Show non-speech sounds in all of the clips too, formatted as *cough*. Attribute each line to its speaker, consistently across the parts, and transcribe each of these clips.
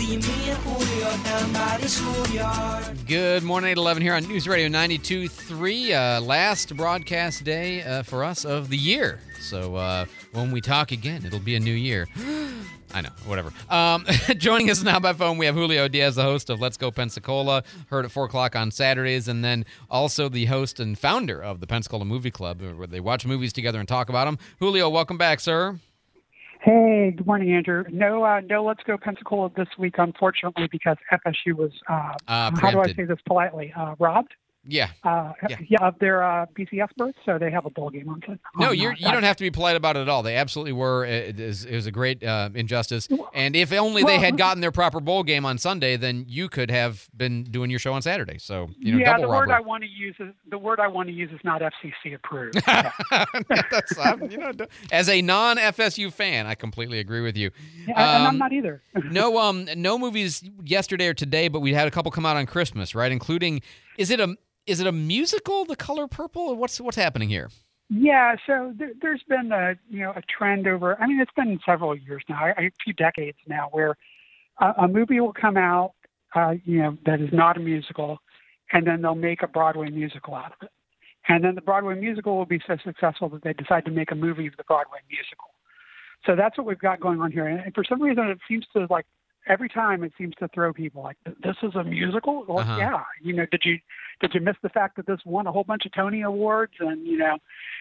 Speaker 1: See me and Julio schoolyard.
Speaker 2: Good morning, 811 here on News Radio 92.3. Uh, last broadcast day uh, for us of the year. So uh, when we talk again, it'll be a new year. *gasps* I know, whatever. Um, *laughs* joining us now by phone, we have Julio Diaz, the host of Let's Go Pensacola, heard at 4 o'clock on Saturdays, and then also the host and founder of the Pensacola Movie Club, where they watch movies together and talk about them. Julio, welcome back, sir.
Speaker 3: Hey, good morning, Andrew. No, uh, no, let's go Pensacola this week, unfortunately, because FSU was, uh,
Speaker 2: Uh,
Speaker 3: how do I say this politely, uh, robbed
Speaker 2: Yeah.
Speaker 3: uh,
Speaker 2: Yeah.
Speaker 3: yeah. of their uh, BCS berth, so they have a bowl game on.
Speaker 2: Sunday.
Speaker 3: No,
Speaker 2: you're,
Speaker 3: uh,
Speaker 2: you don't have to be polite about it at all. They absolutely were. It is, it was a great uh, injustice. And if only they had gotten their proper bowl game on Sunday, then you could have been doing your show on Saturday. So, you know,
Speaker 3: yeah, the word. I want to use is the word I want to use is not FCC approved. Yeah. *laughs*
Speaker 2: That's, you know, as a non FSU fan, I completely agree with you.
Speaker 3: Yeah, and I'm
Speaker 2: Um,
Speaker 3: not either. *laughs*
Speaker 2: No, um, no movies yesterday or today, but we had a couple come out on Christmas, right? Including, is it a is it a musical, The Color Purple? What's what's happening here?
Speaker 3: Yeah, so there, there's been a you know a trend over. I mean, it's been several years now, a a few decades now, where a, a movie will come out, uh, you know, that is not a musical, and then they'll make a Broadway musical out of it, and then the Broadway musical will be so successful that they decide to make a movie of the Broadway musical. So that's what we've got going on here, and for some reason, it seems to like every time it seems to throw people like this is a musical. Well,
Speaker 2: Uh-huh.
Speaker 3: yeah, you know, did you did you miss the fact that this won a whole bunch of Tony awards and you know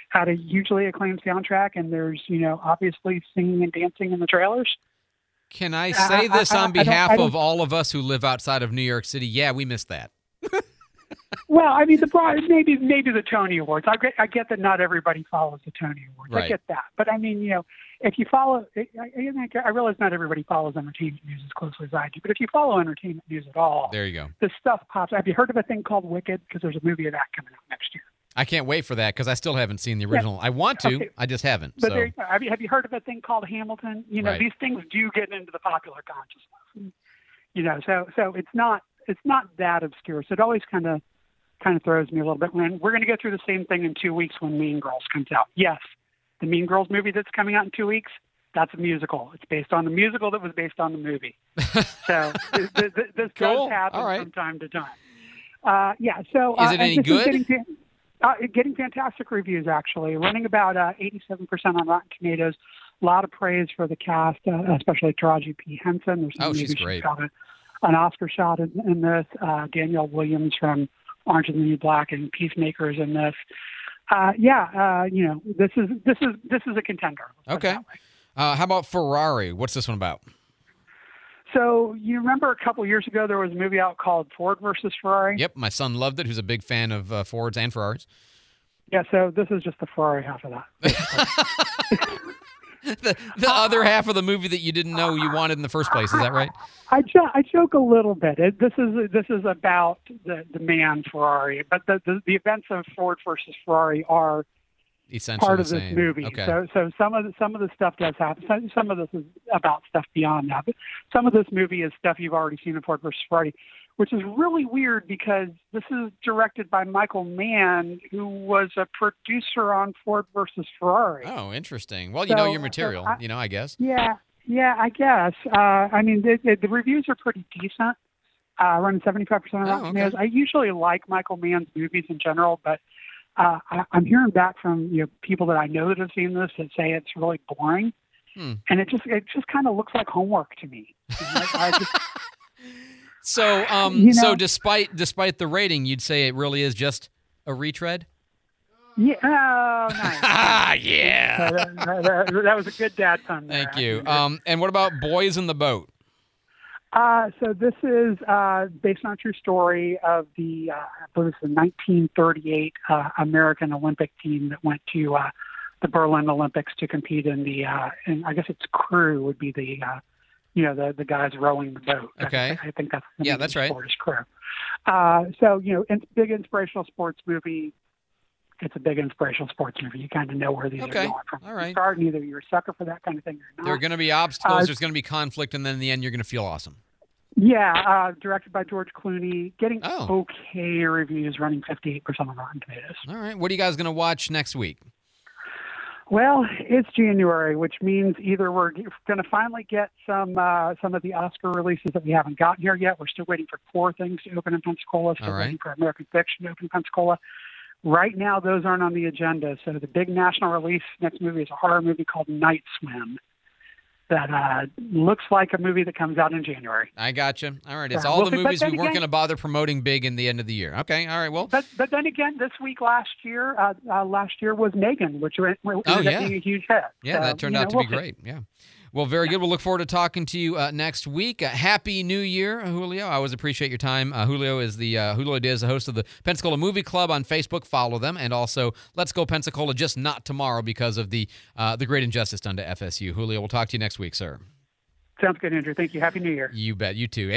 Speaker 3: had a hugely acclaimed soundtrack and there's you know obviously singing and dancing in the trailers.
Speaker 2: Can I say
Speaker 3: I-
Speaker 2: this
Speaker 3: I-
Speaker 2: on
Speaker 3: I
Speaker 2: behalf of all of us who live outside of New York City? Yeah, we missed that. *laughs*
Speaker 3: Well, I mean the broad maybe maybe the Tony awards. I get I get that not everybody follows the Tony awards.
Speaker 2: Right.
Speaker 3: I get that, but I mean you know if you follow, I, I, I realize not everybody follows entertainment news as closely as I do, but if you follow entertainment news at all,
Speaker 2: There you go.
Speaker 3: this stuff pops. Up. Have you heard of a thing called Wicked? Because there's a movie of that coming out next year.
Speaker 2: I can't wait for that because I still haven't seen the original. I want to,
Speaker 3: Okay.
Speaker 2: I just haven't.
Speaker 3: But
Speaker 2: so
Speaker 3: there, you go. have you have you heard of a thing called Hamilton? You know,
Speaker 2: Right.
Speaker 3: these things do get into the popular consciousness. You know, so so it's not it's not that obscure. So it always kind of kind of throws me a little bit. When we're going to go through the same thing in two weeks when Mean Girls comes out. Yes, the Mean Girls movie that's coming out in two weeks. That's a musical. It's based on the musical that was based on the movie. *laughs* So th- th- th- this
Speaker 2: Cool.
Speaker 3: does happen
Speaker 2: right.
Speaker 3: from time to time. Uh, yeah. So
Speaker 2: Is
Speaker 3: uh,
Speaker 2: it
Speaker 3: and
Speaker 2: any good?
Speaker 3: getting fan- uh, getting fantastic reviews actually, running about uh, 87% on Rotten Tomatoes. A lot of praise for the cast, uh, especially Taraji P Henson. There's
Speaker 2: Oh, she's great.
Speaker 3: got a, an Oscar shot in, in this. Uh, Danielle Williams from Orange is the New Black and Peacemakers in this. Uh, yeah, uh, you know, this is this is this is a contender. let's put it
Speaker 2: Okay. uh, how about Ferrari? What's this one about?
Speaker 3: So you remember a couple years ago there was a movie out called Ford versus Ferrari.
Speaker 2: Yep, my son loved it. Who's a big fan of uh, Fords and Ferraris.
Speaker 3: Yeah, so this is just the Ferrari half of that. *laughs* *laughs* *laughs*
Speaker 2: the the other half of the movie that you didn't know you wanted in the first place. Is that right?
Speaker 3: I, jo- I joke a little bit. It, this is this is about the, the man Ferrari, but the, the the events of Ford versus Ferrari are
Speaker 2: Essentially
Speaker 3: part of this
Speaker 2: same.
Speaker 3: movie.
Speaker 2: Okay.
Speaker 3: So so some of the, some of the stuff does happen. Some, some of this is about stuff beyond that. But some of this movie is stuff you've already seen in Ford versus Ferrari, which is really weird because this is directed by Michael Mann, who was a producer on Ford versus Ferrari.
Speaker 2: oh, interesting. Well, you know
Speaker 3: So-
Speaker 2: your
Speaker 3: so
Speaker 2: material.
Speaker 3: I-
Speaker 2: you know, I guess.
Speaker 3: Yeah, yeah, I guess. Uh, I mean, the, the, the reviews are pretty decent. Uh, running 75% on
Speaker 2: Oh,
Speaker 3: Rotten
Speaker 2: okay.
Speaker 3: Tomatoes. I usually like Michael Mann's movies in general, but uh, I, I'm hearing back from you know people that I know that have seen this that say it's really boring,
Speaker 2: Hmm.
Speaker 3: and it just it just kind of looks like homework to me. *laughs* Like, I just,
Speaker 2: So, um,
Speaker 3: You
Speaker 2: so despite despite the rating, you'd say it really is just a retread.
Speaker 3: yeah, oh, nice.
Speaker 2: Ah, *laughs* yeah.
Speaker 3: that, that- that- was a good dad pun. there.
Speaker 2: Thank you. Um, and what about Boys in the Boat?
Speaker 3: Uh, so this is uh, based on a true story of the, uh, I believe it's the 1938 uh, American Olympic team that went to uh, the Berlin Olympics to compete in the, uh, and I guess it's crew would be the, uh, you know, the the guys rowing the boat.
Speaker 2: Okay.
Speaker 3: I, I think that's
Speaker 2: Yeah, that's right.
Speaker 3: Sport is crew. Uh, so you know, in, big inspirational sports movie. it's a big inspirational sports movie. You kind of know where these
Speaker 2: Okay.
Speaker 3: are going from
Speaker 2: All right.
Speaker 3: the start, either you're a sucker for that kind of thing or not.
Speaker 2: There are going to be obstacles.
Speaker 3: Uh,
Speaker 2: There's going to be conflict, and then in the end, you're going to feel awesome.
Speaker 3: Yeah, uh, directed by George Clooney, getting
Speaker 2: Oh.
Speaker 3: okay reviews, running 58% on Rotten Tomatoes.
Speaker 2: All right. What are you guys going to watch next week?
Speaker 3: Well, it's January, which means either we're going to finally get some uh, some of the Oscar releases that we haven't gotten here yet. We're still waiting for four things to open in Pensacola. Still
Speaker 2: right.
Speaker 3: waiting for American Fiction to open in Pensacola. Right now, those aren't on the agenda. So the big national release next movie is a horror movie called Night Swim. That uh, looks like a movie that comes out in January.
Speaker 2: I got you. All right. It's all
Speaker 3: we'll
Speaker 2: the
Speaker 3: see,
Speaker 2: movies we weren't
Speaker 3: again-
Speaker 2: going to bother promoting big in the end of the year. Okay. All right. Well,
Speaker 3: But but then again, this week last year, uh, uh, last year was Megan, which went, ended
Speaker 2: Oh,
Speaker 3: up
Speaker 2: yeah.
Speaker 3: being a huge hit.
Speaker 2: yeah,
Speaker 3: So,
Speaker 2: that turned
Speaker 3: you know,
Speaker 2: out to
Speaker 3: we'll
Speaker 2: be
Speaker 3: see.
Speaker 2: great. Yeah. Well, very good. We'll look forward to talking to you uh, next week. Uh, happy New Year, Julio. I always appreciate your time. Uh, Julio is the uh, Julio Diaz, the host of the Pensacola Movie Club on Facebook. Follow them, and also Let's Go Pensacola. Just not tomorrow because of the uh, the great injustice done to FSU. Julio, we'll talk to you next week, sir.
Speaker 3: Sounds good, Andrew. Thank you. Happy New Year.
Speaker 2: You bet. You too.